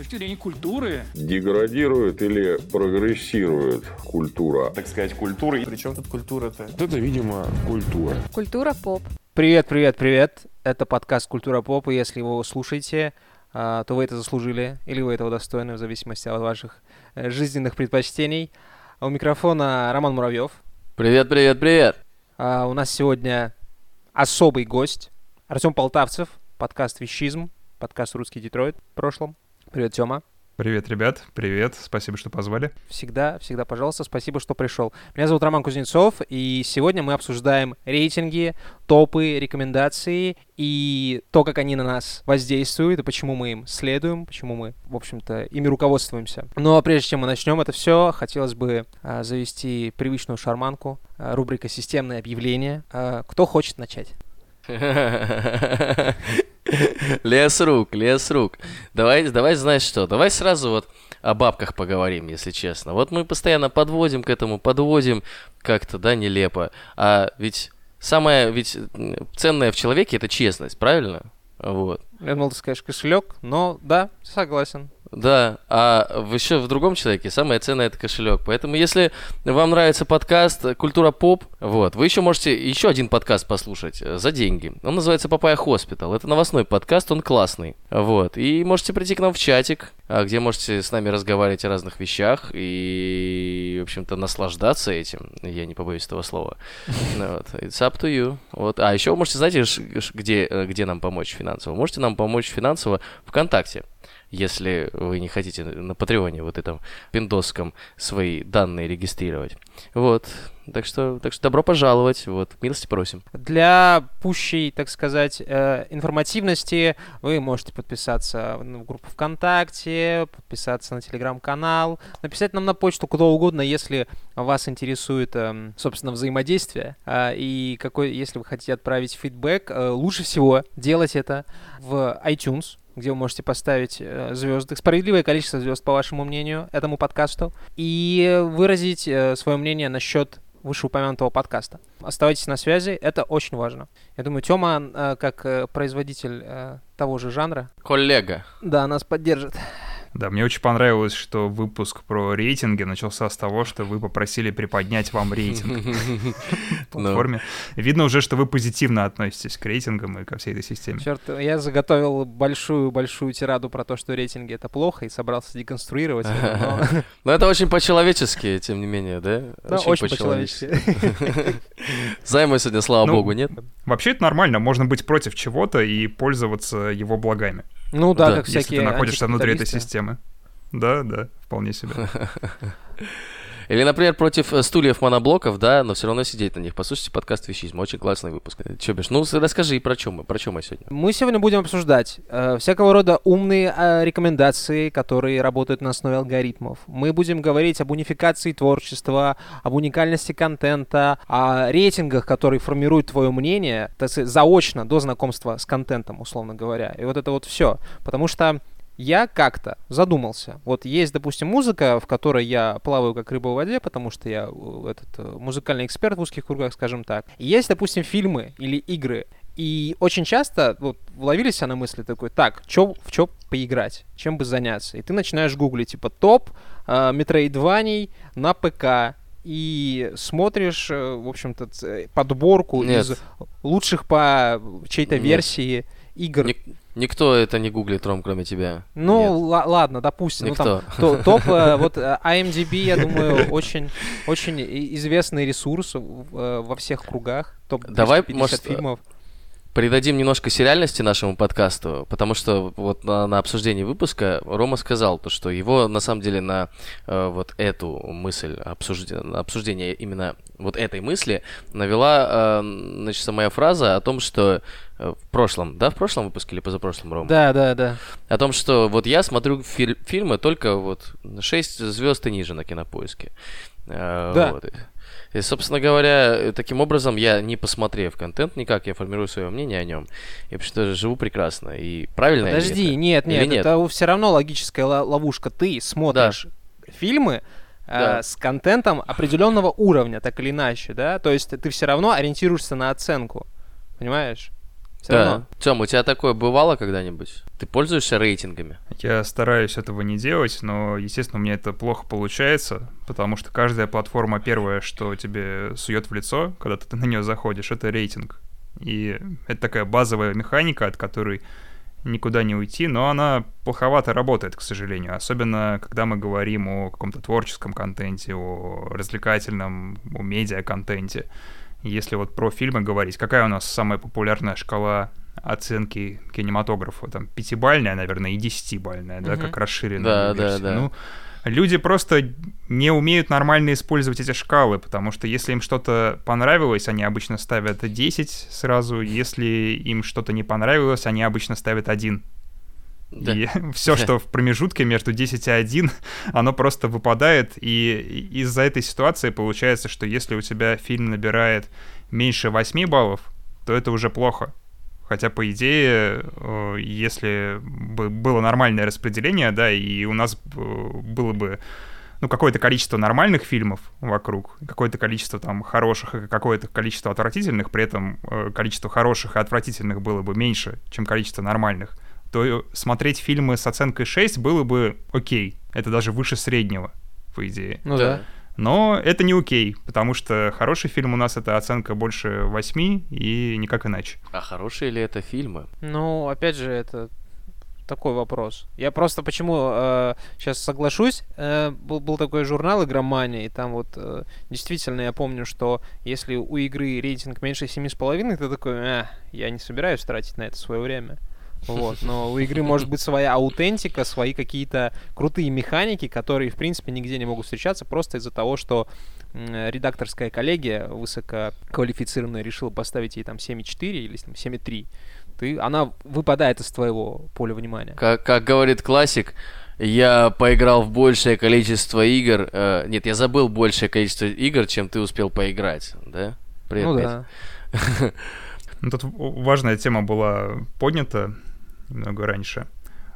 точки зрения культуры. Деградирует или прогрессирует культура? Так сказать, культура. Причем тут культура-то? Это, видимо, культура. Культура поп. Привет, привет, привет. Это подкаст «Культура поп», и если вы его слушаете, а, то вы это заслужили, или вы этого достойны, в зависимости от ваших э, жизненных предпочтений. А У микрофона Роман Муравьев. Привет, привет, привет. А, У нас сегодня особый гость Артем Полтавцев, подкаст «Вещизм», подкаст «Русский Детройт» в прошлом. Привет, Тёма. Привет, ребят, привет, спасибо, что позвали. Всегда, всегда, пожалуйста, спасибо, что пришел. Меня зовут Роман Кузнецов, и сегодня мы обсуждаем рейтинги, топы, рекомендации и то, как они на нас воздействуют, и почему мы им следуем, почему мы, в общем-то, ими руководствуемся. Но прежде чем мы начнем это все, хотелось бы а, завести привычную шарманку, а, рубрика «Системные объявления». А, кто хочет начать? Лес рук, лес рук. Давай, давай, знаешь что, давай сразу вот о бабках поговорим, если честно. Вот мы постоянно подводим к этому, подводим как-то, да, нелепо. А ведь самое, ведь ценное в человеке это честность, правильно? Вот. Я думал, ты скажешь кошелек, но да, согласен. Да, а еще в другом человеке самое ценное это кошелек. Поэтому, если вам нравится подкаст Культура Поп, вот, вы еще можете еще один подкаст послушать э, за деньги. Он называется Papaya Hospital. Это новостной подкаст, он классный. Вот. И можете прийти к нам в чатик, а, где можете с нами разговаривать о разных вещах и, в общем-то, наслаждаться этим. Я не побоюсь этого слова. Вот. It's up to you. Вот. А еще вы можете, знаете, где, э, где нам помочь финансово? Можете нам помочь финансово ВКонтакте если вы не хотите на Патреоне вот этом пиндоском свои данные регистрировать. Вот. Так что, так что добро пожаловать. Вот, милости просим. Для пущей, так сказать, э, информативности вы можете подписаться в группу ВКонтакте, подписаться на телеграм-канал, написать нам на почту куда угодно, если вас интересует, э, собственно, взаимодействие. Э, и какой, если вы хотите отправить фидбэк, э, лучше всего делать это в iTunes где вы можете поставить э, звезды, справедливое количество звезд, по вашему мнению, этому подкасту, и выразить э, свое мнение насчет вышеупомянутого подкаста. Оставайтесь на связи, это очень важно. Я думаю, Тёма, э, как производитель того же жанра... Коллега. Да, нас поддержит. Да, мне очень понравилось, что выпуск про рейтинги начался с того, что вы попросили приподнять вам рейтинг в платформе. Видно уже, что вы позитивно относитесь к рейтингам и ко всей этой системе. Черт, я заготовил большую-большую тираду про то, что рейтинги — это плохо, и собрался деконструировать но... это очень по-человечески, тем не менее, да? Да, очень по-человечески. Займы сегодня, слава богу, нет? Вообще это нормально, можно быть против чего-то и пользоваться его благами. Ну да, как если всякие ты находишься внутри этой системы. Да, да, вполне себе. Или, например, против э, стульев моноблоков, да, но все равно сидеть на них. Послушайте подкаст «Вещизм», очень классный выпуск. Че, Беш, ну расскажи, про чем мы, про чем мы сегодня? Мы сегодня будем обсуждать э, всякого рода умные э, рекомендации, которые работают на основе алгоритмов. Мы будем говорить об унификации творчества, об уникальности контента, о рейтингах, которые формируют твое мнение, так сказать, заочно до знакомства с контентом, условно говоря. И вот это вот все. Потому что я как-то задумался. Вот есть, допустим, музыка, в которой я плаваю как рыба в воде, потому что я э, этот э, музыкальный эксперт в узких кругах, скажем так. И есть, допустим, фильмы или игры. И очень часто вот, ловили себя на мысли такой, так, чё, в чё поиграть, чем бы заняться. И ты начинаешь гуглить, типа, топ э, метроидваний на ПК, и смотришь, э, в общем-то, подборку Нет. из лучших по чьей-то версии игр. Не, Никто это не гуглит, Ром, кроме тебя. Ну, ладно, допустим. Никто. Ну, там, топ, э, вот э, IMDb, я думаю, очень, очень известный ресурс э, во всех кругах. Топ Давай, может, фильмов. Придадим немножко сериальности нашему подкасту, потому что вот на, на обсуждении выпуска Рома сказал то, что его на самом деле на э, вот эту мысль обсуждения, обсуждение именно вот этой мысли навела, э, значит, моя фраза о том, что в прошлом, да, в прошлом выпуске или позапрошлом, Рома? Да, да, да. О том, что вот я смотрю фи- фильмы только вот 6 звезд и ниже на кинопоиске. Э, да. Вот. И, собственно говоря, таким образом, я не посмотрев контент никак, я формирую свое мнение о нем. И вообще-то живу прекрасно. И правильно Подожди, это? нет, нет, нет, это все равно логическая ловушка. Ты смотришь да. фильмы, э, да. э, с контентом определенного уровня, так или иначе, да, то есть ты все равно ориентируешься на оценку, понимаешь? Всё Да. равно. Тём, у тебя такое бывало когда-нибудь? Ты пользуешься рейтингами? Я стараюсь этого не делать, но, естественно, у меня это плохо получается, потому что каждая платформа первое, что тебе сует в лицо, когда ты на нее заходишь, это рейтинг. И это такая базовая механика, от которой никуда не уйти, но она плоховато работает, к сожалению. Особенно, когда мы говорим о каком-то творческом контенте, о развлекательном, о медиа-контенте. Если вот про фильмы говорить, какая у нас самая популярная шкала оценки кинематографа? Там пятибальная, наверное, и десятибальная, да, Мгм. как расширенная Да, да, версия. да. Ну, люди просто не умеют нормально использовать эти шкалы, потому что если им что-то понравилось, они обычно ставят 10 сразу, если им что-то не понравилось, они обычно ставят 1. Да. И все, что в промежутке между 10 и 1, оно просто выпадает. И из-за этой ситуации получается, что если у тебя фильм набирает меньше 8 баллов, то это уже плохо. Хотя, по идее, э, если бы было нормальное распределение, да, и у нас э, было бы ну, какое-то количество нормальных фильмов вокруг, какое-то количество там хороших и какое-то количество отвратительных, при этом э, количество хороших и отвратительных было бы меньше, чем количество нормальных, то смотреть фильмы с оценкой 6 было бы окей. Это даже выше среднего, по идее. Ну да. Но это не окей, потому что хороший фильм у нас это оценка больше 8 и никак иначе. А хорошие ли это фильмы? Ну, опять же, это такой вопрос. Я просто почему сейчас соглашусь. э, был, был такой журнал «Игромания», и там вот э, действительно я помню, что если у игры рейтинг меньше 7,5, ты такой, «Э, я не собираюсь тратить на это свое время. Вот, но у игры может быть своя аутентика, свои какие-то крутые механики, которые, в принципе, нигде не могут встречаться, просто из-за того, что редакторская коллегия высококвалифицированная решила поставить ей там 7,4 или там 7,3 ты, она выпадает из твоего поля внимания. Как, как говорит классик, я поиграл в большее количество игр. э, нет, я забыл большее количество игр, чем ты успел поиграть, да? Привет, ну Петь. да. Ну, тут важная тема была поднята немного раньше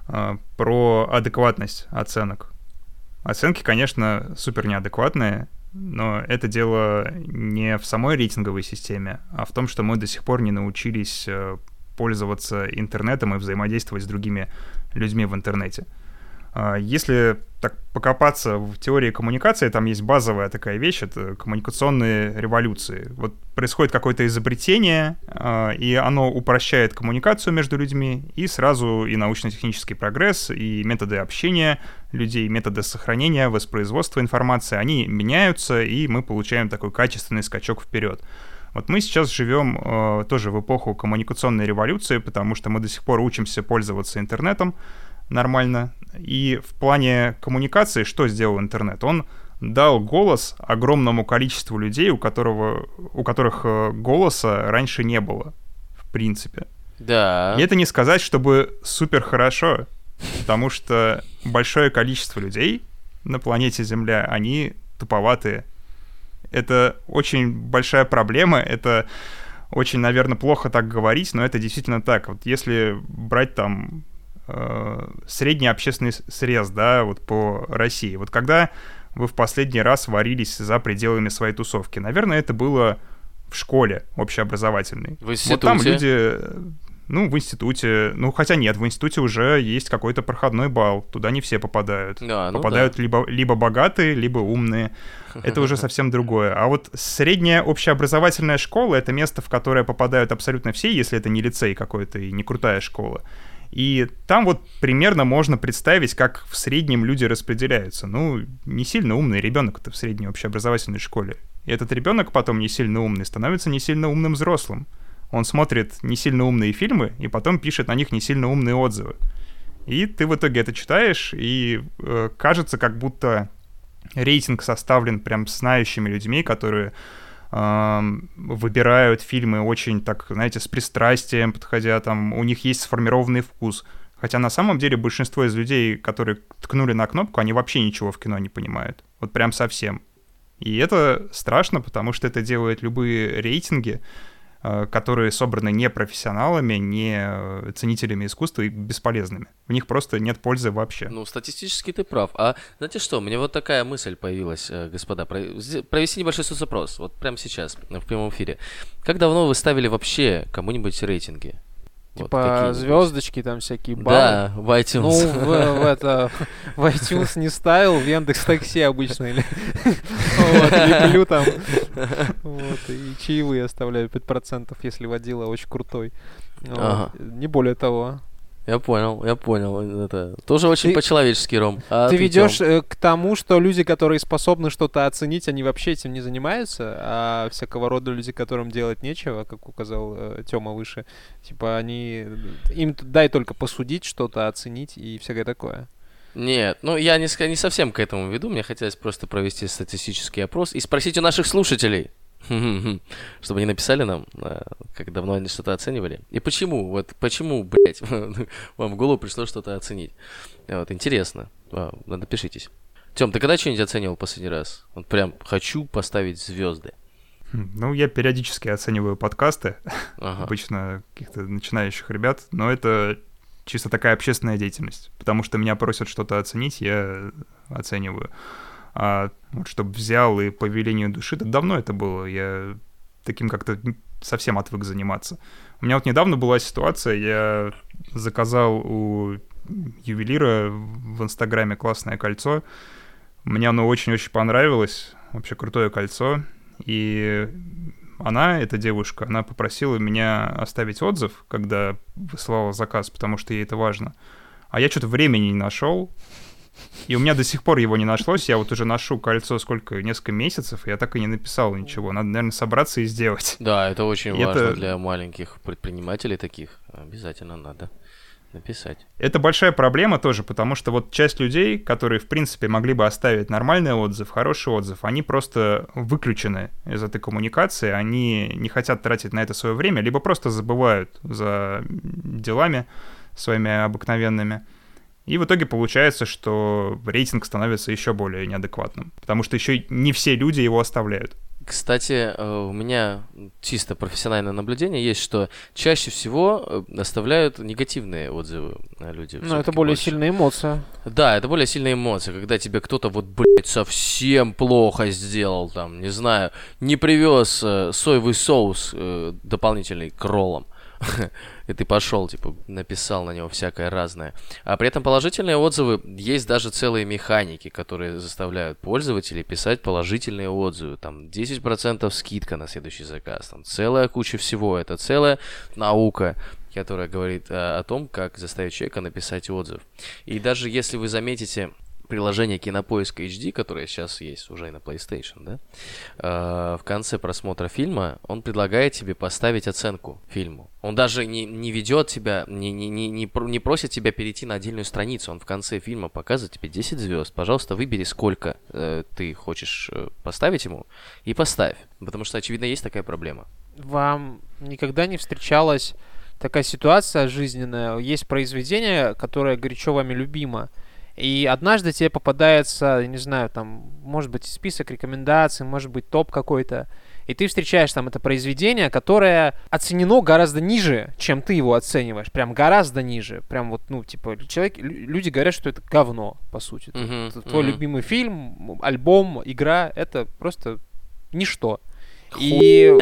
а, про адекватность оценок. Оценки, конечно, супер неадекватные, но это дело не в самой рейтинговой системе, а в том, что мы до сих пор не научились э, пользоваться интернетом и взаимодействовать с другими людьми в интернете. Если так покопаться в теории коммуникации, там есть базовая такая вещь, это коммуникационные революции. Вот происходит какое-то изобретение, а, и оно упрощает коммуникацию между людьми, и сразу и научно-технический прогресс, и методы общения людей, методы сохранения, воспроизводства информации, они меняются, и мы получаем такой качественный скачок вперед. Вот мы сейчас живем э, тоже в эпоху коммуникационной революции, потому что мы до сих пор учимся пользоваться интернетом нормально. И в плане коммуникации что сделал интернет? Он дал голос огромному количеству людей, у, которого, у которых э, голоса раньше не было, в принципе. Да. И это не сказать, чтобы супер хорошо, потому что большое количество людей на планете Земля, они туповатые. Это очень большая проблема, это очень, наверное, плохо так говорить, но это действительно так. Вот если брать там средний общественный срез, да, вот по России, вот когда вы в последний раз варились за пределами своей тусовки, наверное, это было в школе общеобразовательной. В Вот там институте? люди, ну, в институте, ну, хотя нет, в институте уже есть какой-то проходной балл, туда не все попадают. Да, ну попадают да. либо, либо богатые, либо умные. Это уже совсем другое. А вот средняя общеобразовательная школа — это место, в которое попадают абсолютно все, если это не лицей какой-то и не крутая школа. И там вот примерно можно представить, как в среднем люди распределяются. Ну, не сильно умный ребенок-то в средней общеобразовательной школе. И этот ребенок потом не сильно умный становится не сильно умным взрослым. Он смотрит не сильно умные фильмы и потом пишет на них не сильно умные отзывы. И ты в итоге это читаешь, и э, кажется, как будто рейтинг составлен прям знающими людьми, которые выбирают фильмы очень, так, знаете, с пристрастием, подходя там, у них есть сформированный вкус. Хотя на самом деле большинство из людей, которые ткнули на кнопку, они вообще ничего в кино не понимают. Вот прям совсем. И это страшно, потому что это делает любые рейтинги, которые собраны не профессионалами, не э, ценителями искусства и бесполезными. В них просто нет пользы вообще. Ну, статистически ты прав. А знаете что, мне вот такая мысль появилась, э, господа, провести небольшой соцопрос, вот прямо сейчас, э, в прямом эфире. Как давно вы ставили вообще кому-нибудь рейтинги? Вот Типа какие-нибудь. звездочки там всякие баллы. Да, в iTunes. Ну, в, в это, в iTunes не ставил, в Яндекс Такси обычно. Или, вот, леплю там. Вот, и чаевые оставляю 5%, если водила очень крутой. Вот, Ага. Не более того. Я понял, я понял. Это тоже очень Ты- по-человечески, Ром. А ты ведешь э, к тому, что люди, которые способны что-то оценить, они вообще этим не занимаются, а всякого рода люди, которым делать нечего, как указал Тёма выше, типа они им т- дай только посудить что-то, оценить и всякое такое. Нет, ну я не, не совсем к этому веду. Мне хотелось просто провести статистический опрос и спросить у наших слушателей, чтобы они написали нам, э, как давно они что-то оценивали. И почему, вот почему, блядь, вам в голову пришло что-то оценить. Вот, интересно. А, Напишитесь. Тем, ты когда что-нибудь оценивал последний раз? Вот прям хочу поставить звезды. Ну, я периодически оцениваю подкасты, Ага. обычно каких-то начинающих ребят, но это чисто такая общественная деятельность, потому что меня просят что-то оценить, я оцениваю. А вот чтобы взял и по велению души, да давно это было, я таким как-то совсем отвык заниматься. У меня вот недавно была ситуация, я заказал у ювелира в Инстаграме классное кольцо, мне оно очень-очень понравилось, вообще крутое кольцо, и она, эта девушка, она попросила меня оставить отзыв, когда высылала заказ, потому что ей это важно. А я что-то времени не нашел, и у меня до сих пор его не нашлось. Я вот уже ношу кольцо сколько, несколько месяцев, и я так и не написал ничего. Надо, наверное, собраться и сделать. Да, это очень И важно это- для маленьких предпринимателей таких. Обязательно надо написать. Это большая проблема тоже, потому что вот часть людей, которые, в принципе, могли бы оставить нормальный отзыв, хороший отзыв, они просто выключены из этой коммуникации, они не хотят тратить на это свое время, либо просто забывают за делами своими обыкновенными. И в итоге получается, что рейтинг становится еще более неадекватным, потому что еще не все люди его оставляют. Кстати, э, у меня чисто профессиональное наблюдение есть, что чаще всего э, оставляют негативные отзывы э, люди. Ну, это более больше. сильная эмоция. Да, это более сильная эмоция, когда тебе кто-то вот, блядь, совсем плохо сделал, там, не знаю, не привез соевый соус дополнительный к роллам. И ты пошел, типа, написал на него всякое разное. А при этом положительные отзывы, есть даже целые механики, которые заставляют пользователей писать положительные отзывы. Там 10% скидка на следующий заказ. Там целая куча всего. Это целая наука которая говорит э, о том, как заставить человека написать отзыв. И даже если вы заметите приложение Кинопоиск HD, которое сейчас есть уже и на PlayStation, да, э, в конце просмотра фильма он предлагает тебе поставить оценку фильму. Он даже не, не ведет тебя, не, не, не, не, не просит тебя перейти на отдельную страницу. Он в конце фильма показывает тебе 10 звезд. Пожалуйста, выбери, сколько э, ты хочешь э, поставить ему, и поставь. Потому что, очевидно, есть такая проблема. Вам никогда не встречалась такая ситуация жизненная? Есть произведение, которое горячо вами любимо, и однажды тебе попадается, я не знаю, там, может быть, список рекомендаций, может быть, топ какой-то, и ты встречаешь там это произведение, которое оценено гораздо ниже, чем ты его оцениваешь. Прям гораздо ниже. Прям вот, ну, типа, человек, лю- люди говорят, что это говно, по сути. Мгм, Т- Твой мгм. любимый фильм, альбом, игра, это просто ничто. И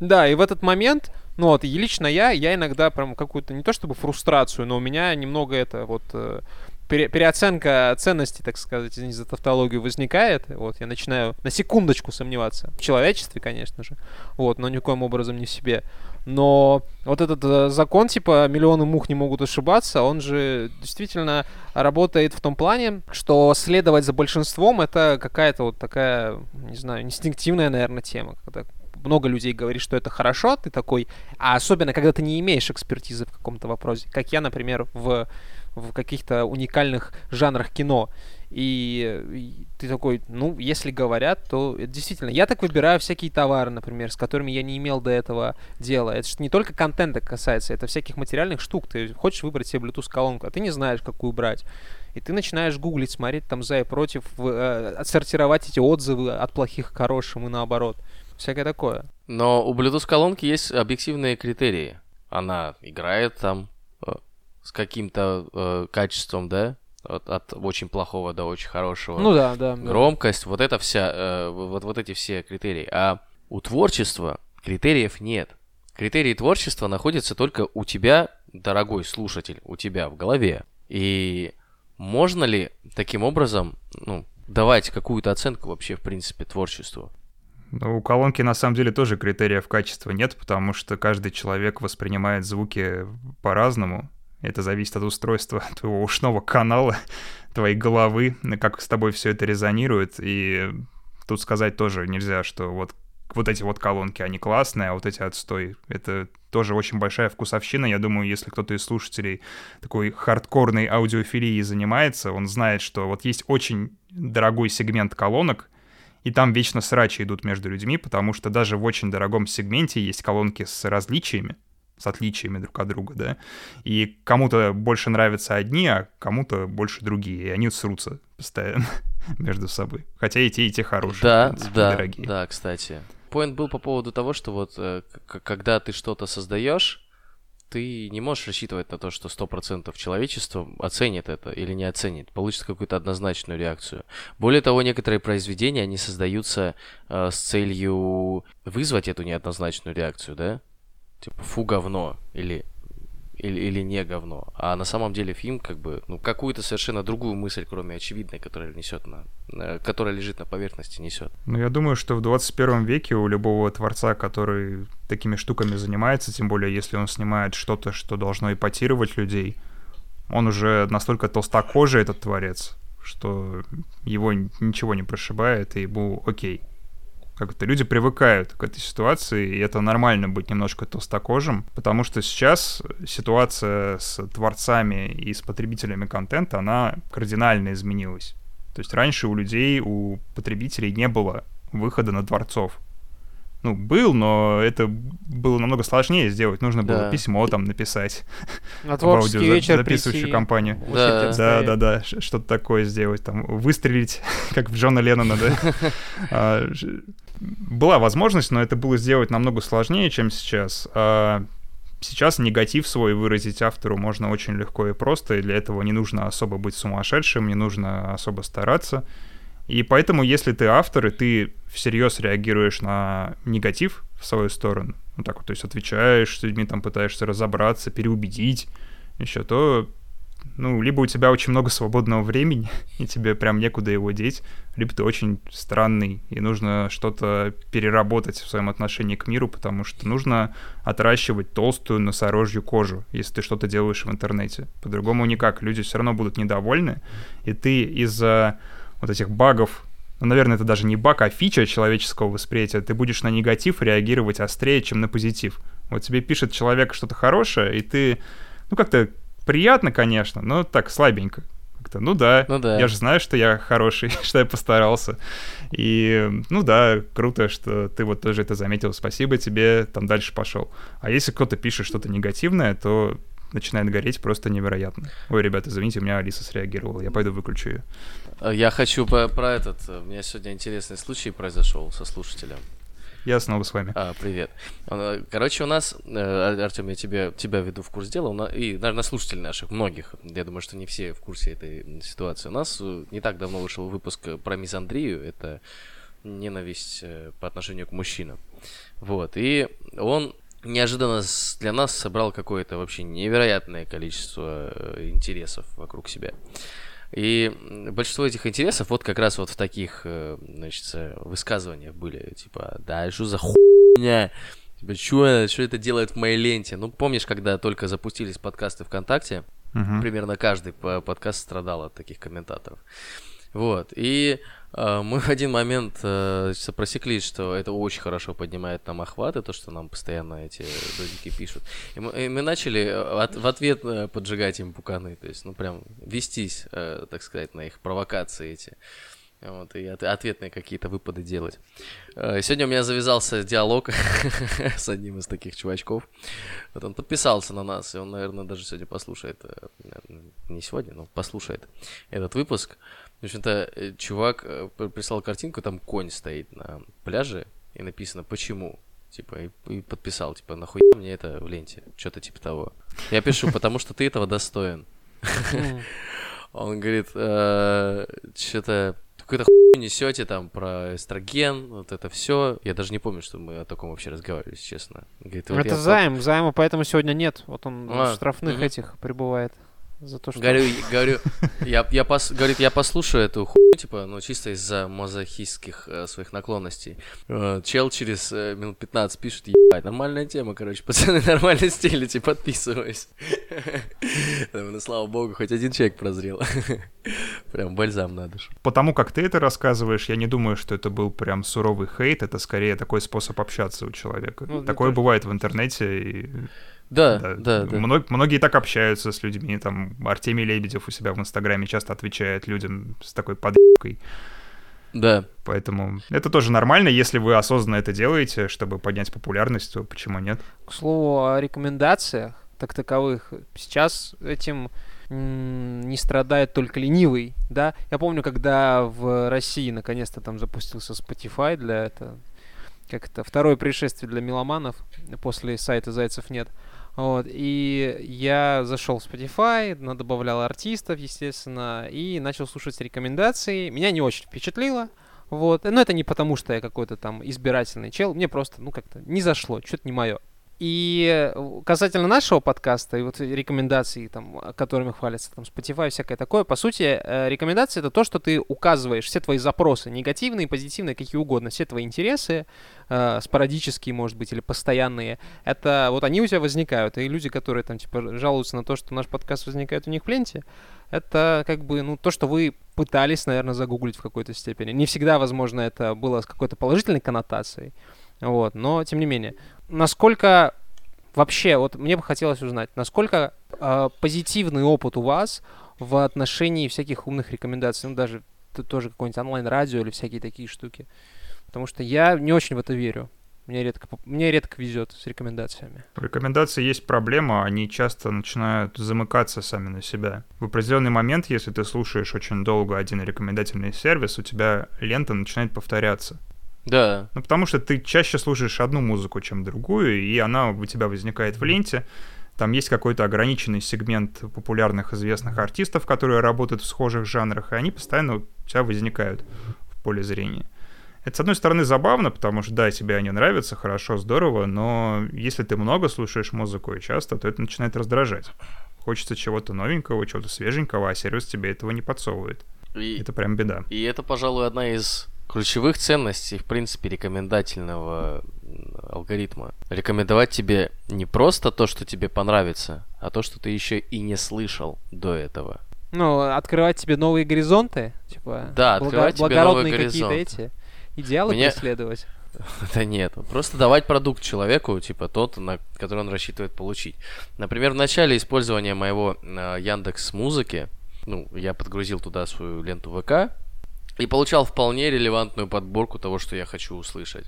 да, и в этот момент, ну вот, и лично я, я иногда прям какую-то, не то чтобы фрустрацию, но у меня немного это вот э, пере- переоценка ценностей, так сказать, извините за тавтологию, возникает. Вот, я начинаю на секундочку сомневаться. В человечестве, конечно же. Вот, но никоим образом не в себе. Но вот этот э, закон, типа, миллионы мух не могут ошибаться, он же действительно работает в том плане, что следовать за большинством это какая-то вот такая, не знаю, инстинктивная, наверное, тема. Когда много людей говорит, что это хорошо, ты такой, а особенно, когда ты не имеешь экспертизы в каком-то вопросе, как я, например, в, в каких-то уникальных жанрах кино. И, ты такой, ну, если говорят, то это действительно. Я так выбираю всякие товары, например, с которыми я не имел до этого дела. Это же не только контента касается, это всяких материальных штук. Ты хочешь выбрать себе Bluetooth-колонку, а ты не знаешь, какую брать. И ты начинаешь гуглить, смотреть там за и против, э, отсортировать эти отзывы от плохих к хорошим и наоборот. Всякое такое. Но у Bluetooth колонки есть объективные критерии. Она играет там с каким-то э, качеством, да? От, от очень плохого до очень хорошего. Ну да, да. да. Громкость, вот это вся, э, вот, вот эти все критерии. А у творчества критериев нет. Критерии творчества находятся только у тебя, дорогой слушатель, у тебя в голове. И можно ли таким образом ну, давать какую-то оценку вообще, в принципе, творчеству? Ну, у колонки на самом деле тоже критериев качества нет, потому что каждый человек воспринимает звуки по-разному. Это зависит от устройства твоего ушного канала, твоей головы, как с тобой все это резонирует. И тут сказать тоже нельзя, что вот вот эти вот колонки, они классные, а вот эти отстой. Это тоже очень большая вкусовщина. Я думаю, если кто-то из слушателей такой хардкорной аудиофилией занимается, он знает, что вот есть очень дорогой сегмент колонок, и там вечно срачи идут между людьми, потому что даже в очень дорогом сегменте есть колонки с различиями, с отличиями друг от друга, да, и кому-то больше нравятся одни, а кому-то больше другие, и они срутся постоянно между собой. Хотя и те, и те хорошие, да, принципе, да, дорогие. Да, кстати. Поинт был по поводу того, что вот э, когда ты что-то создаешь, ты не можешь рассчитывать на то, что 100% человечества оценит это или не оценит, получит какую-то однозначную реакцию. Более того, некоторые произведения, они создаются э, с целью вызвать эту неоднозначную реакцию, да? Типа, фу, говно, или или, или не говно. А на самом деле фильм как бы, ну, какую-то совершенно другую мысль, кроме очевидной, которая несет на, которая лежит на поверхности, несет. Ну, я думаю, что в 21 веке у любого творца, который такими штуками занимается, тем более если он снимает что-то, что должно ипотировать людей, он уже настолько толстокожий, этот творец, что его ничего не прошибает, и ему окей как это, люди привыкают к этой ситуации, и это нормально быть немножко толстокожим, потому что сейчас ситуация с творцами и с потребителями контента, она кардинально изменилась. То есть раньше у людей, у потребителей не было выхода на творцов ну, был, но это было намного сложнее сделать. Нужно было да. письмо там написать На творческий в аудио, вечер записывающую прийти, компанию. Да. да, да, да, что-то такое сделать, там, выстрелить, как в Джона Леннона, да. А, была возможность, но это было сделать намного сложнее, чем сейчас. А сейчас негатив свой выразить автору можно очень легко и просто, и для этого не нужно особо быть сумасшедшим, не нужно особо стараться. И поэтому, если ты автор, и ты всерьез реагируешь на негатив в свою сторону, ну так вот, то есть отвечаешь с людьми, там пытаешься разобраться, переубедить, еще, то ну, либо у тебя очень много свободного времени, и тебе прям некуда его деть, либо ты очень странный, и нужно что-то переработать в своем отношении к миру, потому что нужно отращивать толстую носорожью кожу, если ты что-то делаешь в интернете. По-другому никак. Люди все равно будут недовольны, и ты из-за вот этих багов, ну, наверное, это даже не баг, а фича человеческого восприятия, ты будешь на негатив реагировать острее, чем на позитив. Вот тебе пишет человек что-то хорошее, и ты, ну, как-то приятно, конечно, но так слабенько. Как-то, ну да, ну да, я же знаю, что я хороший, что я постарался. И, ну да, круто, что ты вот тоже это заметил, спасибо тебе, там дальше пошел. А если кто-то пишет что-то негативное, то начинает гореть просто невероятно. Ой, ребята, извините, у меня Алиса среагировала, я пойду выключу ее. Э, я хочу про, про этот. Э, у меня сегодня интересный случай произошел со слушателем. Я снова с вами. А, привет. Э, короче, у нас, Артем, я тебя, тебя веду в курс дела, и, наверное, слушателей наших, многих, я думаю, что не все в курсе этой ситуации. У нас не так давно вышел выпуск про мизандрию, это ненависть по отношению к мужчинам. Вот, и он неожиданно для нас собрал какое-то вообще невероятное количество интересов вокруг себя. И большинство этих интересов вот как раз вот в таких, э, значит, э, высказываниях были, типа, да, что за хуйня, типа, что, что это делает в моей ленте? Ну, помнишь, когда только запустились подкасты ВКонтакте, uh-huh. примерно каждый подкаст страдал от таких комментаторов. Вот, и э, мы в один момент э, просекли, что это очень хорошо поднимает нам охваты, то, что нам постоянно эти додики пишут. И мы, и мы начали э, от, в ответ э, поджигать им пуканы, то есть, ну, прям вестись, так сказать, на их провокации эти. Вот, и от, ответные какие-то выпады делать. Сегодня у меня завязался диалог с одним из таких чувачков. Вот он подписался на нас, и он, наверное, даже сегодня послушает, не сегодня, но послушает этот выпуск. В общем-то, э, чувак э, прислал картинку, там конь стоит на пляже, и написано «Почему?». Типа, и, и подписал, типа, нахуй мне это в ленте? Что-то типа того. Я пишу, потому что ты этого достоин. Он говорит, «Э, что-то какую-то хуйню несете там про эстроген, вот это все. Я даже не помню, что мы о таком вообще разговаривали, честно. Говорит, вот это займ, займа поэтому сегодня нет. Вот он а, штрафных угу. этих прибывает за то, что... Говорю, говорю, я, я пос, говорит, я послушаю эту хуйню, типа, ну, чисто из-за мазохистских э, своих наклонностей. Э, чел через э, минут 15 пишет, ебать, нормальная тема, короче, пацаны, нормально стелите, подписываюсь. Ну, слава богу, хоть один человек прозрел. Прям бальзам на душу. Потому как ты это рассказываешь, я не думаю, что это был прям суровый хейт, это скорее такой способ общаться у человека. Ну, Такое бывает в интернете, и да, да, да. да. Мног, многие так общаются с людьми. Там Артемий Лебедев у себя в Инстаграме часто отвечает людям с такой подъебкой. Да. Поэтому это тоже нормально, если вы осознанно это делаете, чтобы поднять популярность, то почему нет? К слову о рекомендациях, так таковых, сейчас этим не страдает только ленивый, да. Я помню, когда в России наконец-то там запустился Spotify для этого, как это, второе пришествие для меломанов после сайта «Зайцев нет», вот, и я зашел в Spotify, добавлял артистов, естественно, и начал слушать рекомендации. Меня не очень впечатлило, вот. Но это не потому, что я какой-то там избирательный чел, мне просто, ну, как-то не зашло, что-то не мое. И э, касательно нашего подкаста и вот рекомендаций, там, которыми хвалятся там Spotify, всякое такое, по сути, э, рекомендации это то, что ты указываешь все твои запросы, негативные, позитивные, какие угодно, все твои интересы, э, спорадические, может быть, или постоянные, это вот они у тебя возникают. И люди, которые там, типа, жалуются на то, что наш подкаст возникает у них в ленте, это как бы, ну, то, что вы пытались, наверное, загуглить в какой-то степени. Не всегда, возможно, это было с какой-то положительной коннотацией, вот, но тем не менее насколько вообще, вот мне бы хотелось узнать, насколько э, позитивный опыт у вас в отношении всяких умных рекомендаций, ну даже тоже какое-нибудь онлайн-радио или всякие такие штуки. Потому что я не очень в это верю. Мне редко, мне редко везет с рекомендациями. У рекомендаций есть проблема, они часто начинают замыкаться сами на себя. В определенный момент, если ты слушаешь очень долго один рекомендательный сервис, у тебя лента начинает повторяться. Да. Ну, потому что ты чаще слушаешь одну музыку, чем другую, и она у тебя возникает в ленте. Там есть какой-то ограниченный сегмент популярных известных артистов, которые работают в схожих жанрах, и они постоянно у тебя возникают в поле зрения. Это, с одной стороны, забавно, потому что, да, тебе они нравятся, хорошо, здорово, но если ты много слушаешь музыку и часто, то это начинает раздражать. Хочется чего-то новенького, чего-то свеженького, а сервис тебе этого не подсовывает. И, это прям беда. И это, пожалуй, одна из ключевых ценностей, в принципе, рекомендательного алгоритма. Рекомендовать тебе не просто то, что тебе понравится, а то, что ты еще и не слышал до этого. Ну, открывать тебе новые горизонты, типа. Да, открывать тебе новые горизонты. эти идеалы Меня... преследовать. Да нет, просто давать продукт человеку, типа тот, на который он рассчитывает получить. Например, в начале использования моего э, Яндекс Музыки, ну, я подгрузил туда свою ленту ВК, и получал вполне релевантную подборку того, что я хочу услышать.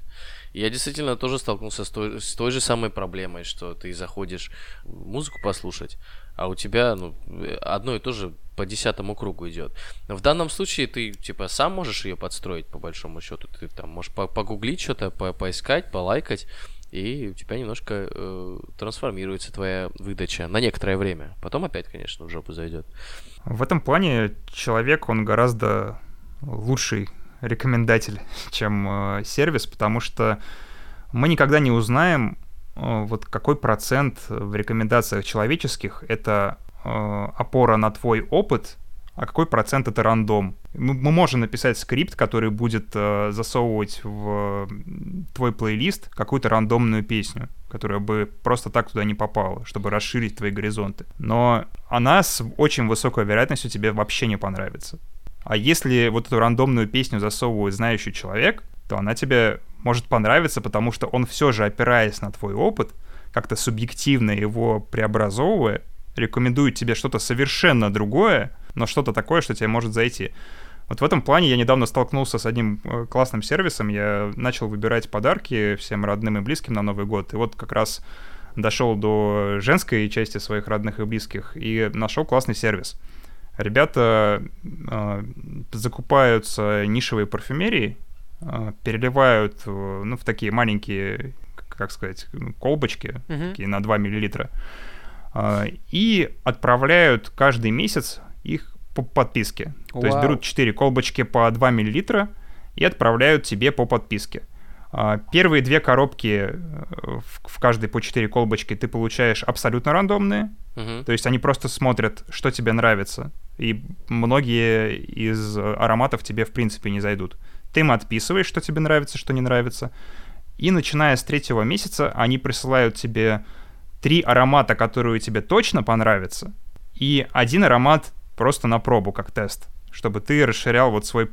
Я действительно тоже столкнулся с той, с той же самой проблемой, что ты заходишь музыку послушать, а у тебя ну, одно и то же по десятому кругу идет. В данном случае ты типа сам можешь ее подстроить по большому счету. Ты там можешь погуглить что-то, по поискать, полайкать, и у тебя немножко э, трансформируется твоя выдача на некоторое время. Потом опять, конечно, в жопу зайдет. В этом плане человек, он гораздо лучший рекомендатель, чем э, сервис, потому что мы никогда не узнаем, э, вот какой процент в рекомендациях человеческих это э, опора на твой опыт, а какой процент это рандом. Мы, мы можем написать скрипт, который будет засовывать в твой плейлист какую-то рандомную песню, которая бы просто так туда не попала, чтобы расширить твои горизонты. Но она с очень высокой вероятностью тебе вообще не понравится. А если вот эту рандомную песню засовывает знающий человек, то она тебе может понравиться, потому что он все же, опираясь на твой опыт, как-то субъективно его преобразовывая, рекомендует тебе что-то совершенно другое, но что-то такое, что тебе может зайти. Вот в этом плане я недавно столкнулся с одним э, классным сервисом. Я начал выбирать подарки всем родным и близким на Новый год. И вот как раз дошел до женской части своих родных и близких и нашел классный сервис ребята э, закупаются нишевой парфюмерией, э, переливают э, ну, в такие маленькие, как сказать, колбочки, uh-huh. такие на 2 миллилитра, э, и отправляют каждый месяц их по подписке. Вау. То есть берут 4 колбочки по 2 мл и отправляют тебе по подписке. А, первые две коробки э, в каждой по 4 колбочки ты получаешь абсолютно рандомные. Uh-huh. То есть они просто смотрят, что тебе нравится. И многие из ароматов тебе в принципе не зайдут. Ты им отписываешь, что тебе нравится, что не нравится. И начиная с третьего месяца они присылают тебе три аромата, которые тебе точно понравятся, и один аромат просто на пробу, как тест, чтобы ты расширял вот свой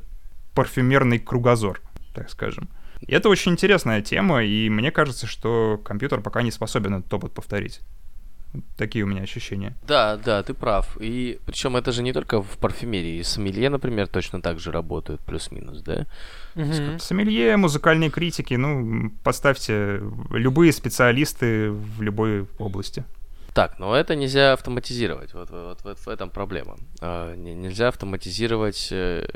парфюмерный кругозор, так скажем. И это очень интересная тема, и мне кажется, что компьютер пока не способен этот опыт повторить. Такие у меня ощущения. Да, да, ты прав. И причем это же не только в парфюмерии. Сомелье, например, точно так же работают, плюс-минус, да? Угу. Сомелье, музыкальные критики, ну, поставьте любые специалисты в любой области. Так, но это нельзя автоматизировать. Вот, вот, вот в этом проблема. А, нельзя автоматизировать... Э,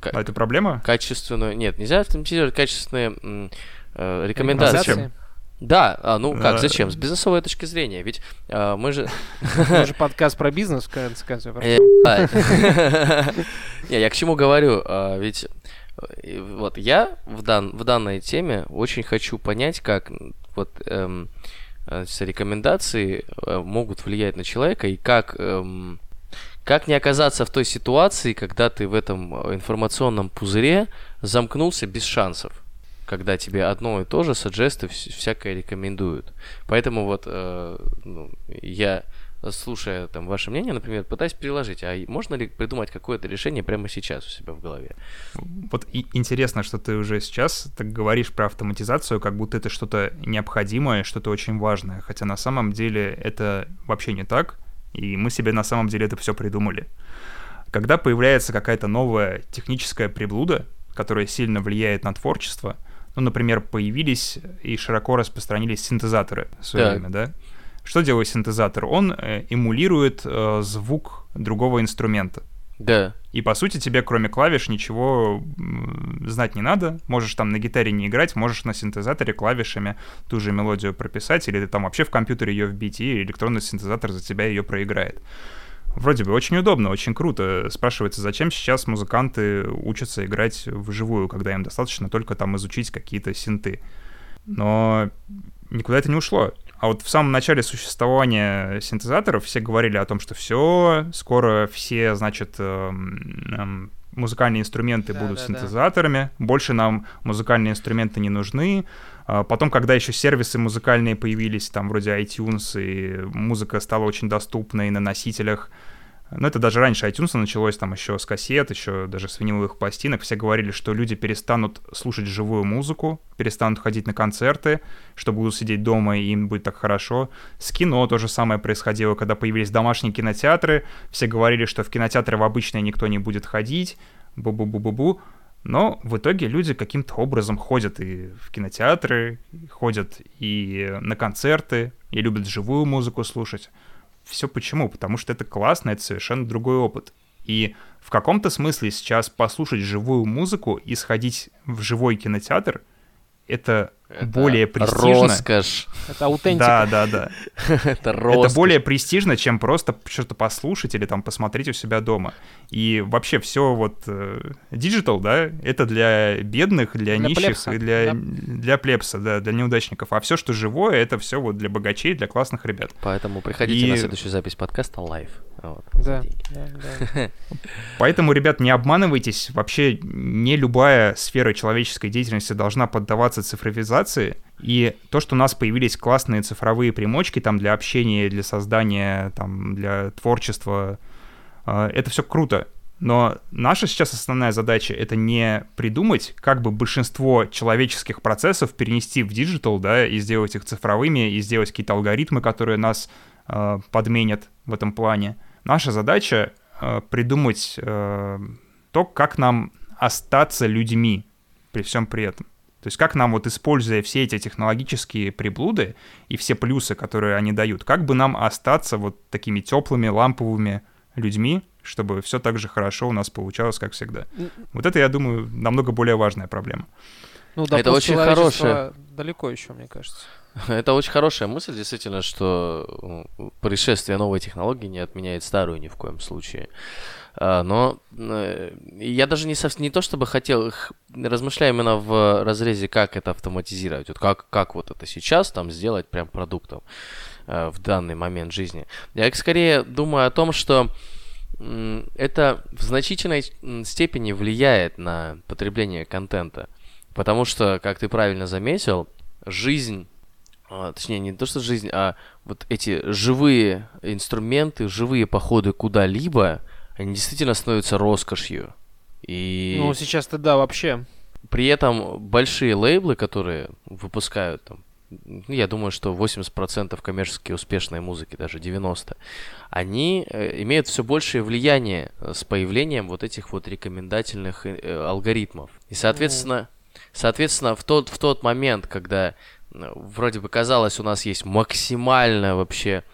а это проблема? Качественную... Нет, нельзя автоматизировать качественные э, рекомендации. А зачем? Да, а, ну как, зачем? С бизнесовой точки зрения, ведь а, мы же... Мы же подкаст про бизнес, в конце концов. Э, не, я к чему говорю, а, ведь э, вот я в, дан, в данной теме очень хочу понять, как вот эм, рекомендации э, могут влиять на человека и как эм, как не оказаться в той ситуации, когда ты в этом информационном пузыре замкнулся без шансов когда тебе одно и то же саджесты всякое рекомендуют. Поэтому вот э, ну, я, слушая там ваше мнение, например, пытаюсь переложить, а можно ли придумать какое-то решение прямо сейчас у себя в голове? Вот и интересно, что ты уже сейчас так говоришь про автоматизацию, как будто это что-то необходимое, что-то очень важное, хотя на самом деле это вообще не так, и мы себе на самом деле это все придумали. Когда появляется какая-то новая техническая приблуда, которая сильно влияет на творчество — ну, например, появились и широко распространились синтезаторы в свое так. время, да? Что делает синтезатор? Он э, эмулирует э, звук другого инструмента. Да. И по сути тебе, кроме клавиш, ничего знать не надо. Можешь там на гитаре не играть, можешь на синтезаторе клавишами ту же мелодию прописать, или ты там вообще в компьютере ее вбить, и электронный синтезатор за тебя ее проиграет. Вроде бы очень удобно, очень круто. Спрашивается, зачем сейчас музыканты учатся играть вживую, когда им достаточно только там изучить какие-то синты. Но никуда это не ушло. А вот в самом начале существования синтезаторов все говорили о том, что все, скоро все, значит, эм, эм, музыкальные инструменты да, будут да, синтезаторами, да. больше нам музыкальные инструменты не нужны. А потом, когда еще сервисы музыкальные появились, там вроде iTunes, и музыка стала очень доступной на носителях, ну, это даже раньше iTunes началось, там еще с кассет, еще даже с виниловых пластинок. Все говорили, что люди перестанут слушать живую музыку, перестанут ходить на концерты, что будут сидеть дома, и им будет так хорошо. С кино то же самое происходило, когда появились домашние кинотеатры. Все говорили, что в кинотеатры в обычные никто не будет ходить. Бу-бу-бу-бу-бу. Но в итоге люди каким-то образом ходят и в кинотеатры, ходят и на концерты, и любят живую музыку слушать. Все почему? Потому что это классно, это совершенно другой опыт. И в каком-то смысле сейчас послушать живую музыку и сходить в живой кинотеатр — это это более престижно. Роскошь. Это аутентика. Да, да, да. это роскошь. Это более престижно, чем просто что-то послушать или там посмотреть у себя дома. И вообще все вот digital, э, да, это для бедных, для, для нищих плебса. и для, да. для плебса, да, для неудачников. А все, что живое, это все вот для богачей, для классных ребят. Поэтому приходите и... на следующую запись подкаста live. Вот, да, да, да. Поэтому, ребят, не обманывайтесь. Вообще не любая сфера человеческой деятельности должна поддаваться цифровизации цифровизации, и то, что у нас появились классные цифровые примочки там для общения, для создания, там, для творчества, э, это все круто. Но наша сейчас основная задача — это не придумать, как бы большинство человеческих процессов перенести в digital, да, и сделать их цифровыми, и сделать какие-то алгоритмы, которые нас э, подменят в этом плане. Наша задача э, придумать э, то, как нам остаться людьми при всем при этом. То есть как нам вот, используя все эти технологические приблуды и все плюсы, которые они дают, как бы нам остаться вот такими теплыми, ламповыми людьми, чтобы все так же хорошо у нас получалось, как всегда. Вот это, я думаю, намного более важная проблема. Ну, да, это очень хорошее. Далеко еще, мне кажется. Это очень хорошая мысль, действительно, что пришествие новой технологии не отменяет старую ни в коем случае. А, но э, я даже не, совсем, не то чтобы хотел, размышляю именно в разрезе, как это автоматизировать, вот как, как вот это сейчас там сделать прям продуктом э, в данный момент жизни. Я скорее думаю о том, что это в значительной степени влияет на потребление контента. Потому что, как ты правильно заметил, жизнь, а, точнее, не то что жизнь, а вот эти живые инструменты, живые походы куда-либо, они действительно становятся роскошью. И... Ну, сейчас-то да, вообще. При этом большие лейблы, которые выпускают там, ну, я думаю, что 80% коммерчески успешной музыки, даже 90%, они э, имеют все большее влияние э, с появлением вот этих вот рекомендательных э, алгоритмов. И, соответственно, соответственно в, тот, в тот момент, когда вроде бы казалось, у нас есть максимальное вообще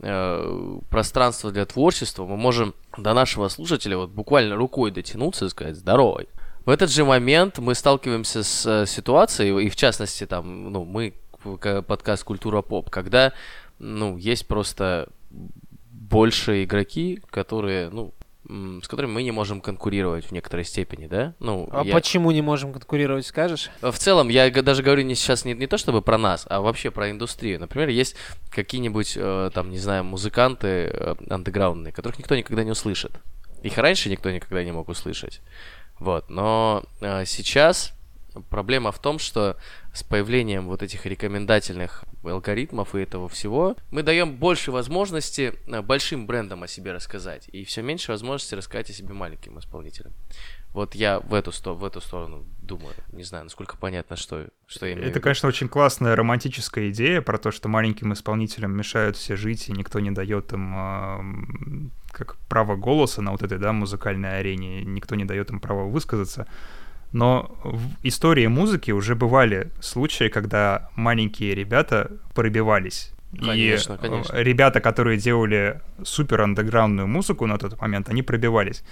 э, пространство для творчества, мы можем до нашего слушателя вот буквально рукой дотянуться и сказать «здоровый». В этот же момент мы сталкиваемся с ситуацией, и в частности, там, ну, мы подкаст «Культура поп», когда, ну, есть просто больше игроки, которые, ну, с которыми мы не можем конкурировать в некоторой степени, да? Ну, а я... почему не можем конкурировать, скажешь? В целом, я даже говорю не сейчас не, не то чтобы про нас, а вообще про индустрию. Например, есть какие-нибудь, э, там, не знаю, музыканты э, андеграундные, которых никто никогда не услышит. Их раньше никто никогда не мог услышать. Вот, но э, сейчас проблема в том, что с появлением вот этих рекомендательных алгоритмов и этого всего, мы даем больше возможности э, большим брендам о себе рассказать, и все меньше возможности рассказать о себе маленьким исполнителям. Вот я в эту, в эту сторону думаю. Не знаю, насколько понятно, что, что я имею Это, конечно, очень классная романтическая идея про то, что маленьким исполнителям мешают все жить, и никто не дает им э, как право голоса на вот этой, да, музыкальной арене, никто не дает им права высказаться. Но в истории музыки уже бывали случаи, когда маленькие ребята пробивались. Конечно, и конечно. ребята, которые делали супер андеграундную музыку на тот момент, они пробивались.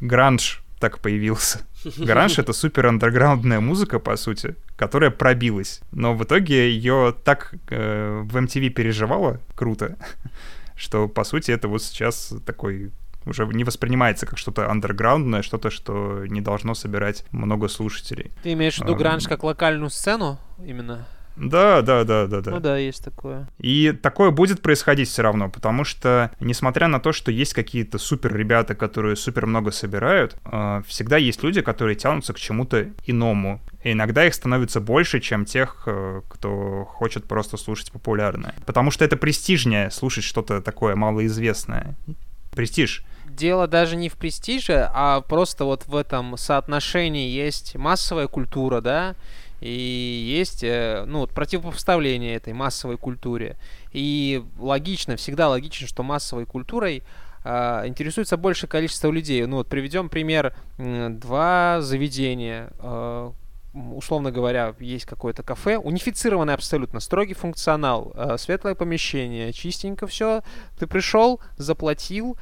Гранж так появился. Гранж — это супер андерграундная музыка, по сути, которая пробилась. Но в итоге ее так э, в MTV переживала круто, что, по сути, это вот сейчас такой уже не воспринимается как что-то андерграундное, что-то, что не должно собирать много слушателей. Ты имеешь в виду гранж как локальную сцену именно? Да, да, да, да, да. Ну да, есть такое. И такое будет происходить все равно, потому что, несмотря на то, что есть какие-то супер ребята, которые супер много собирают, э, всегда есть люди, которые тянутся к чему-то иному. И иногда их становится больше, чем тех, э, кто хочет просто слушать популярное. Потому что это престижнее слушать что-то такое малоизвестное. Престиж дело даже не в престиже, а просто вот в этом соотношении есть массовая культура, да, и есть, э, ну, противопоставление этой массовой культуре. И логично, всегда логично, что массовой культурой э, интересуется большее количество людей. Ну, вот приведем пример. Два заведения, э, условно говоря, есть какое-то кафе, унифицированный абсолютно, строгий функционал, э, светлое помещение, чистенько все. Ты пришел, заплатил,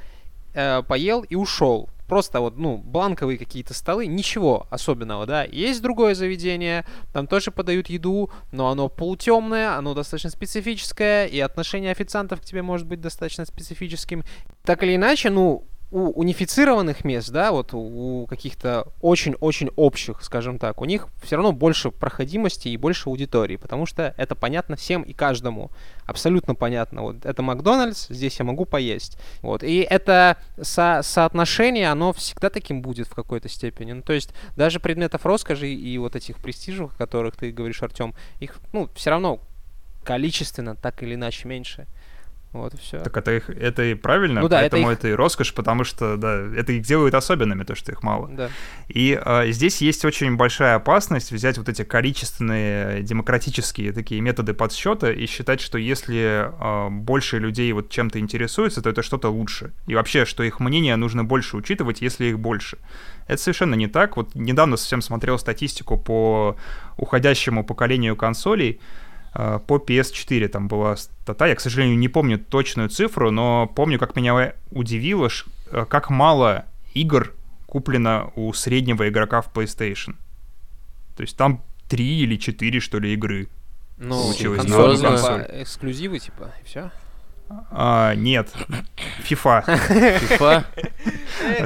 э, поел и ушел. Просто вот, ну, бланковые какие-то столы, ничего особенного, да. Есть другое заведение, там тоже подают еду, но оно полутемное, оно достаточно специфическое, и отношение официантов к тебе может быть достаточно специфическим. Так или иначе, ну, у унифицированных мест, да, вот у, каких-то очень-очень общих, скажем так, у них все равно больше проходимости и больше аудитории, потому что это понятно всем и каждому. Абсолютно понятно. Вот это Макдональдс, здесь я могу поесть. Вот. И это со соотношение, оно всегда таким будет в какой-то степени. Ну, то есть даже предметов роскоши и вот этих престижных, о которых ты говоришь, Артем, их, ну, все равно количественно так или иначе меньше. Вот и все. Так это, их, это и правильно, ну, да, поэтому это, их... это и роскошь, потому что, да, это их делает особенными, то, что их мало. Да. И а, здесь есть очень большая опасность взять вот эти количественные демократические такие методы подсчета и считать, что если а, больше людей вот чем-то интересуются, то это что-то лучше. И вообще, что их мнение нужно больше учитывать, если их больше. Это совершенно не так. Вот недавно совсем смотрел статистику по уходящему поколению консолей, Э, по PS4 там была стата. Я, к сожалению, не помню точную цифру, но помню, как меня удивило, э, как мало игр куплено у среднего игрока в PlayStation. То есть там три или четыре, что ли, игры. Ну, Получилось на консоль, одну типа, консоль. эксклюзивы, типа, и все. А, нет, FIFA. FIFA.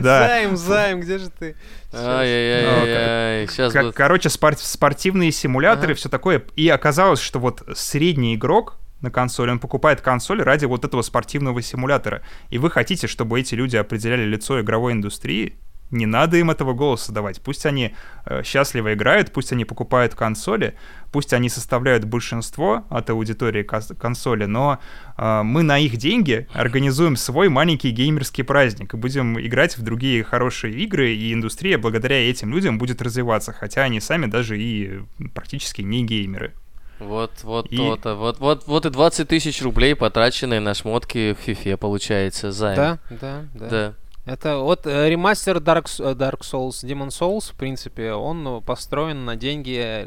Да. Займ, займ, где же ты? Ай-яй-яй-яй. Сейчас короче, спор- спортивные симуляторы, все такое. И оказалось, что вот средний игрок на консоли, он покупает консоль ради вот этого спортивного симулятора. И вы хотите, чтобы эти люди определяли лицо игровой индустрии? Не надо им этого голоса давать. Пусть они э, счастливо играют, пусть они покупают консоли, пусть они составляют большинство от аудитории консоли, но э, мы на их деньги организуем свой маленький геймерский праздник и будем играть в другие хорошие игры, и индустрия благодаря этим людям будет развиваться, хотя они сами даже и практически не геймеры. Вот, вот, И- то-то. Вот, вот, вот и 20 тысяч рублей, потраченные на шмотки в фифе, получается, займ. Да, да, да. Да. Это вот э, ремастер Dark, э, Dark Souls, Demon Souls, в принципе, он э, построен на деньги э,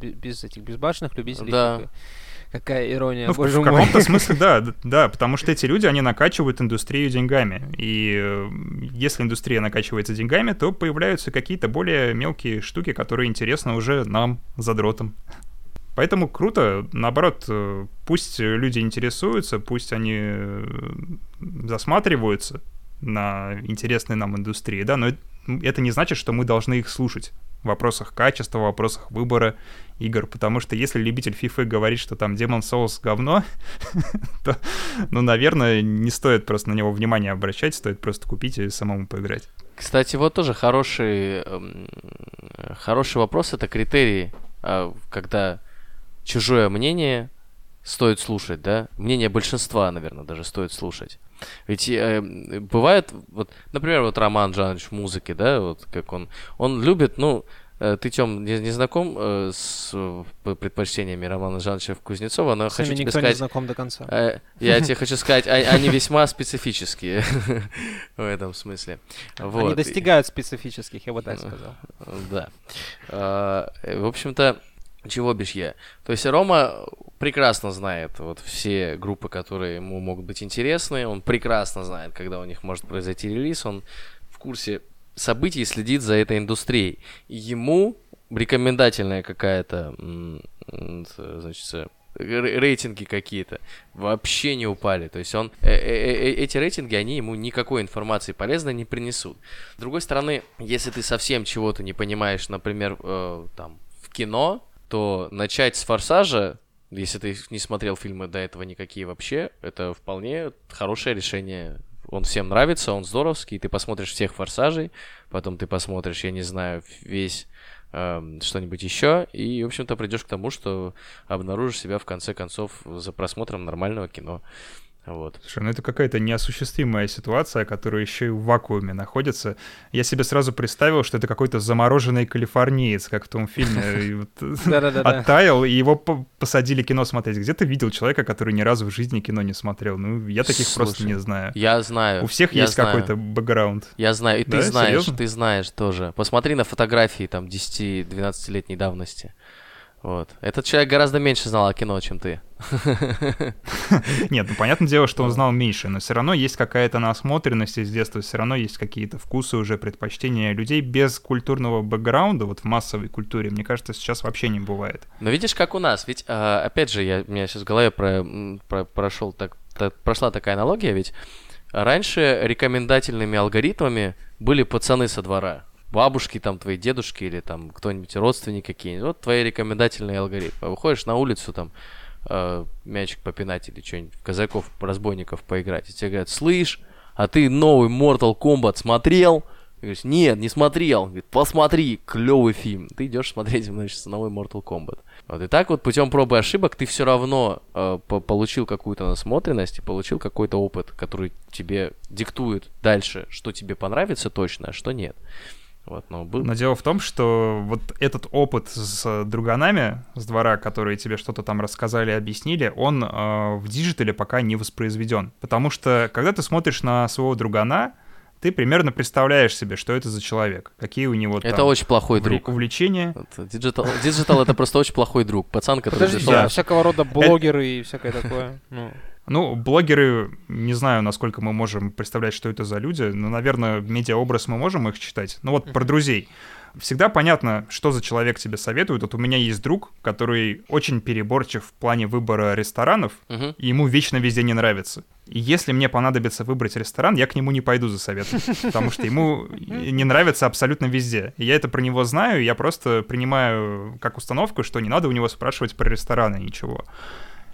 без этих безбашенных любителей. Да. Какая ирония, Ну, в, боже в мой. каком-то смысле, да, да, потому что эти люди, они накачивают индустрию деньгами. И э, если индустрия накачивается деньгами, то появляются какие-то более мелкие штуки, которые интересны уже нам, задротам. Поэтому круто, наоборот, пусть люди интересуются, пусть они засматриваются на интересные нам индустрии, да, но это не значит, что мы должны их слушать в вопросах качества, в вопросах выбора игр, потому что если любитель FIFA говорит, что там Demon Souls говно, то, ну, наверное, не стоит просто на него внимание обращать, стоит просто купить и самому поиграть. Кстати, вот тоже хороший, эм, хороший вопрос, это критерии, а, когда чужое мнение стоит слушать, да? Мнение большинства, наверное, даже стоит слушать. Ведь э, бывает, вот, например, вот Роман Жанович в музыке, да, вот как он, он любит, ну, э, ты, Тём, не, не знаком э, с предпочтениями Романа Жановича Кузнецова, но С хочу тебе никто не сказать, знаком до конца. Э, Я тебе хочу сказать, а- они весьма специфические в этом смысле. Они достигают специфических, я бы так сказал. Да. Э, В общем-то, чего бишь я? То есть Рома прекрасно знает вот все группы, которые ему могут быть интересны. Он прекрасно знает, когда у них может произойти релиз. Он в курсе событий следит за этой индустрией. Ему рекомендательная какая-то, значит, э, ре- рейтинги какие-то вообще не упали. То есть он э- э- эти рейтинги, они ему никакой информации полезной не принесут. С другой стороны, если ты совсем чего-то не понимаешь, например, там в кино, то начать с форсажа, если ты не смотрел фильмы до этого никакие вообще, это вполне хорошее решение. Он всем нравится, он здоровский, ты посмотришь всех форсажей, потом ты посмотришь, я не знаю, весь эм, что-нибудь еще, и, в общем-то, придешь к тому, что обнаружишь себя в конце концов за просмотром нормального кино. Вот. Слушай, ну это какая-то неосуществимая ситуация, которая еще и в вакууме находится. Я себе сразу представил, что это какой-то замороженный калифорниец, как в том фильме. Оттаял, и его по- посадили кино смотреть. Где ты видел человека, который ни разу в жизни кино не смотрел? Ну, я таких просто не знаю. Я знаю. У всех есть какой-то бэкграунд. Я знаю, и ты знаешь, ты знаешь тоже. Посмотри на фотографии там 10-12-летней давности. Вот. Этот человек гораздо меньше знал о кино, чем ты. Нет, ну понятное дело, что он знал меньше, но все равно есть какая-то насмотренность из детства, все равно есть какие-то вкусы уже, предпочтения людей без культурного бэкграунда, вот в массовой культуре, мне кажется, сейчас вообще не бывает. Но видишь, как у нас, ведь, а, опять же, я, у меня сейчас в голове про, про- прошел так, та- прошла такая аналогия, ведь раньше рекомендательными алгоритмами были пацаны со двора. Бабушки, там, твои дедушки или там кто-нибудь, родственники какие-нибудь. Вот твои рекомендательные алгоритмы. Выходишь на улицу, там, э, мячик попинать или что-нибудь, казаков, разбойников поиграть. И тебе говорят, слышь, а ты новый Mortal Kombat смотрел? Ты нет, не смотрел. Говорит, посмотри, клевый фильм. Ты идешь смотреть, значит, новый Mortal Kombat. Вот и так вот путем пробы и ошибок ты все равно э, по- получил какую-то насмотренность и получил какой-то опыт, который тебе диктует дальше, что тебе понравится точно, а что нет. Вот, но был... Но дело в том, что вот этот опыт с друганами с двора, которые тебе что-то там рассказали, объяснили, он э, в диджитале пока не воспроизведен. Потому что, когда ты смотришь на своего другана, ты примерно представляешь себе, что это за человек, какие у него там Это очень плохой друг. увлечения. Digital, digital это просто очень плохой друг. Пацан, который Подождите, зашел- а всякого рода блогеры и всякое такое. Ну, блогеры, не знаю, насколько мы можем представлять, что это за люди, но, наверное, медиаобраз мы можем их читать. Ну вот про друзей. всегда понятно, что за человек тебе советует. Вот у меня есть друг, который очень переборчив в плане выбора ресторанов, Мгм. и ему вечно везде не нравится. И если мне понадобится выбрать ресторан, я к нему не пойду за советом, потому что ему не нравится абсолютно везде. И я это про него знаю, я просто принимаю как установку, что не надо у него спрашивать про рестораны ничего.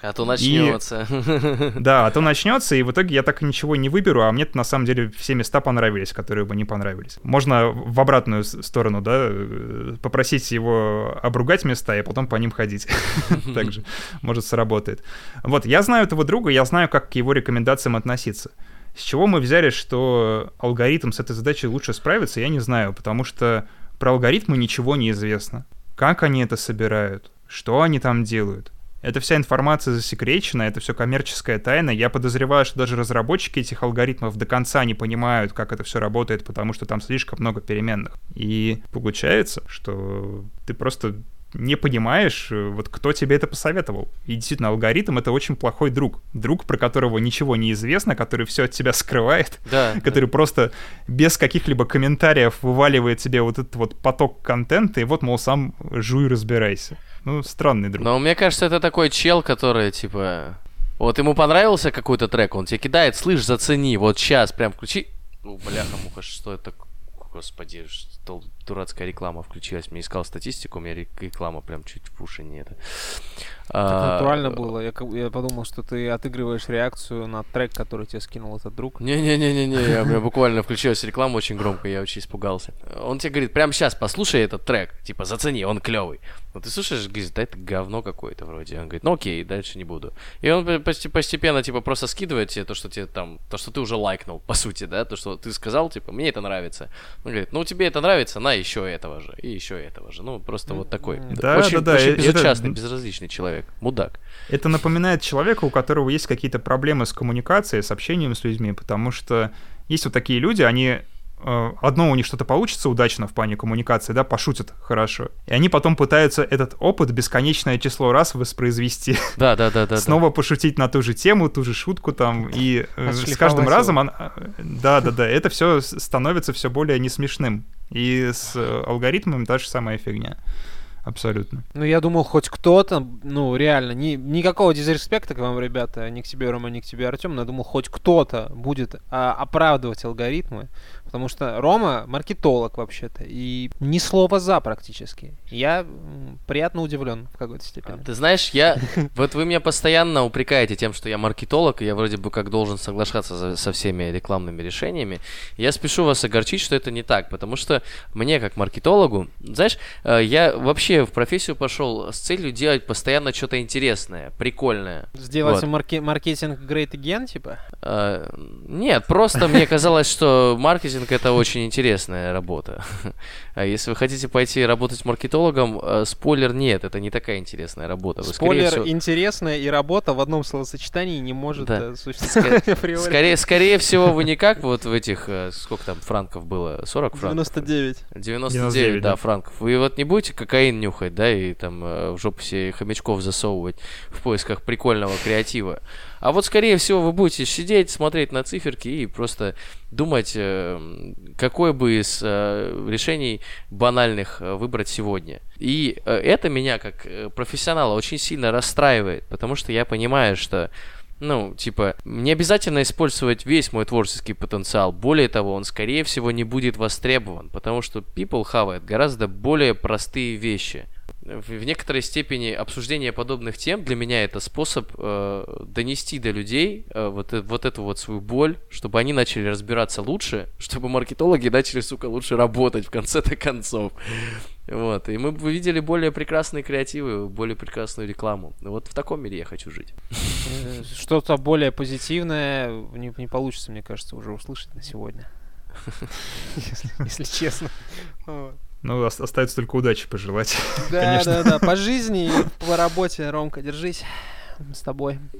А то начнется. Да, а то начнется, и в итоге я так и ничего не выберу, а мне на самом деле все места понравились, которые бы не понравились. Можно в обратную сторону, да, э, попросить его обругать места и потом по ним ходить. Также, может, сработает. Вот, я знаю этого друга, я знаю, как к его рекомендациям относиться. С чего мы взяли, что алгоритм с этой задачей лучше справится, я не знаю, потому что про алгоритмы ничего не известно. Как они это собирают? Что они там делают? Эта вся информация засекречена, это все коммерческая тайна. Я подозреваю, что даже разработчики этих алгоритмов до конца не понимают, как это все работает, потому что там слишком много переменных. И получается, что ты просто не понимаешь, э, вот кто тебе это посоветовал. И действительно, алгоритм — это очень плохой друг. Друг, про которого ничего не известно, который все от тебя скрывает, Да. который просто без каких-либо комментариев вываливает тебе вот этот вот поток контента, и вот, мол, сам жуй, разбирайся. Ну, странный друг. Но мне кажется, это такой чел, который, типа... Вот ему понравился какой-то трек, он тебе кидает, слышь, зацени, вот сейчас прям включи. Ну, бляха-муха, что это? Господи, что дурацкая реклама включилась. Мне искал статистику, у меня рек- реклама прям чуть в уши не это. Так А, натурально было. Я, я подумал, что ты отыгрываешь реакцию на трек, который тебе скинул этот друг. Не-не-не-не-не, у меня буквально включилась реклама очень громко, я очень испугался. Он тебе говорит, прямо сейчас послушай этот трек, типа, зацени, он клевый. Ну ты слушаешь, говорит, да это говно какое-то вроде. Он говорит, ну окей, дальше не буду. И он по- посте- постепенно, типа, просто скидывает тебе то, что тебе там, то, что ты уже лайкнул, по сути, да, то, что ты сказал, типа, мне это нравится. Он говорит, ну тебе это нравится, на еще этого же, и еще этого же. Ну, просто вот такой. Да, очень, да, да, очень э- это- безучастный, безразличный человек, мудак. Это напоминает человека, у которого есть какие-то проблемы с коммуникацией, с общением с людьми, потому что есть вот такие люди, они э, одно у них что-то получится удачно в плане коммуникации, да, пошутят хорошо, и они потом пытаются этот опыт бесконечное число раз воспроизвести, Да, да, да, да. да. снова пошутить на ту же тему, ту же шутку там, и э, с каждым разом, он- да, да, да, это все становится все более несмешным, и с э, алгоритмами та же самая фигня. Абсолютно. Ну, я думал, хоть кто-то, ну, реально, ни, никакого дизреспекта к вам, ребята, ни к тебе, Рома, ни к тебе, Артем, но я думал, хоть кто-то будет а, оправдывать алгоритмы, потому что Рома маркетолог вообще-то, и ни слова за практически. Я приятно удивлен в какой-то степени. Ты знаешь, я... Вот вы меня постоянно упрекаете тем, что я маркетолог, и я вроде бы как должен соглашаться за- со всеми рекламными решениями. Я спешу вас огорчить, что это не так, потому что мне, как маркетологу, знаешь, э, я вообще в профессию пошел с целью делать постоянно что-то интересное, прикольное. Сделать Вот. марке- маркетинг great again, типа? Э, Нет, просто мне казалось, что маркетинг это очень интересная работа. А если вы хотите пойти работать маркетологом, э, спойлер, нет, это не такая интересая работа. Вы, Спойлер, всего- интересная и работа в одном словосочетании не может Да. э, существовать. Скорее, скорее всего, вы не как вот в этих, э, сколько там франков было, 40 франков? 99. 99, 99, да, да. франков. Вы вот не будете кокаин нюхать, да, и там э, в жопу себе хомячков засовывать в поисках прикольного креатива. А вот, скорее всего, вы будете сидеть, смотреть на циферки и просто думать, э, какое бы из э, решений банальных выбрать сегодня. И это меня, как профессионала, очень сильно расстраивает, потому что я понимаю, что ну, типа, не обязательно использовать весь мой творческий потенциал. Более того, он, скорее всего, не будет востребован, потому что people хавает гораздо более простые вещи. В, некоторой степени обсуждение подобных тем для меня это способ э, донести до людей э, вот, э- вот эту вот свою боль, чтобы они начали разбираться лучше, чтобы маркетологи начали, сука, лучше работать в конце-то концов. Вот, и мы бы видели более прекрасные креативы, более прекрасную рекламу. Вот в таком мире я хочу жить. Э, Что-то более позитивное не, не получится, мне кажется, уже услышать на сегодня. Если честно. Ну, ос- остается только удачи пожелать. Да, да, да. По жизни и по работе, Ромка, держись. С тобой.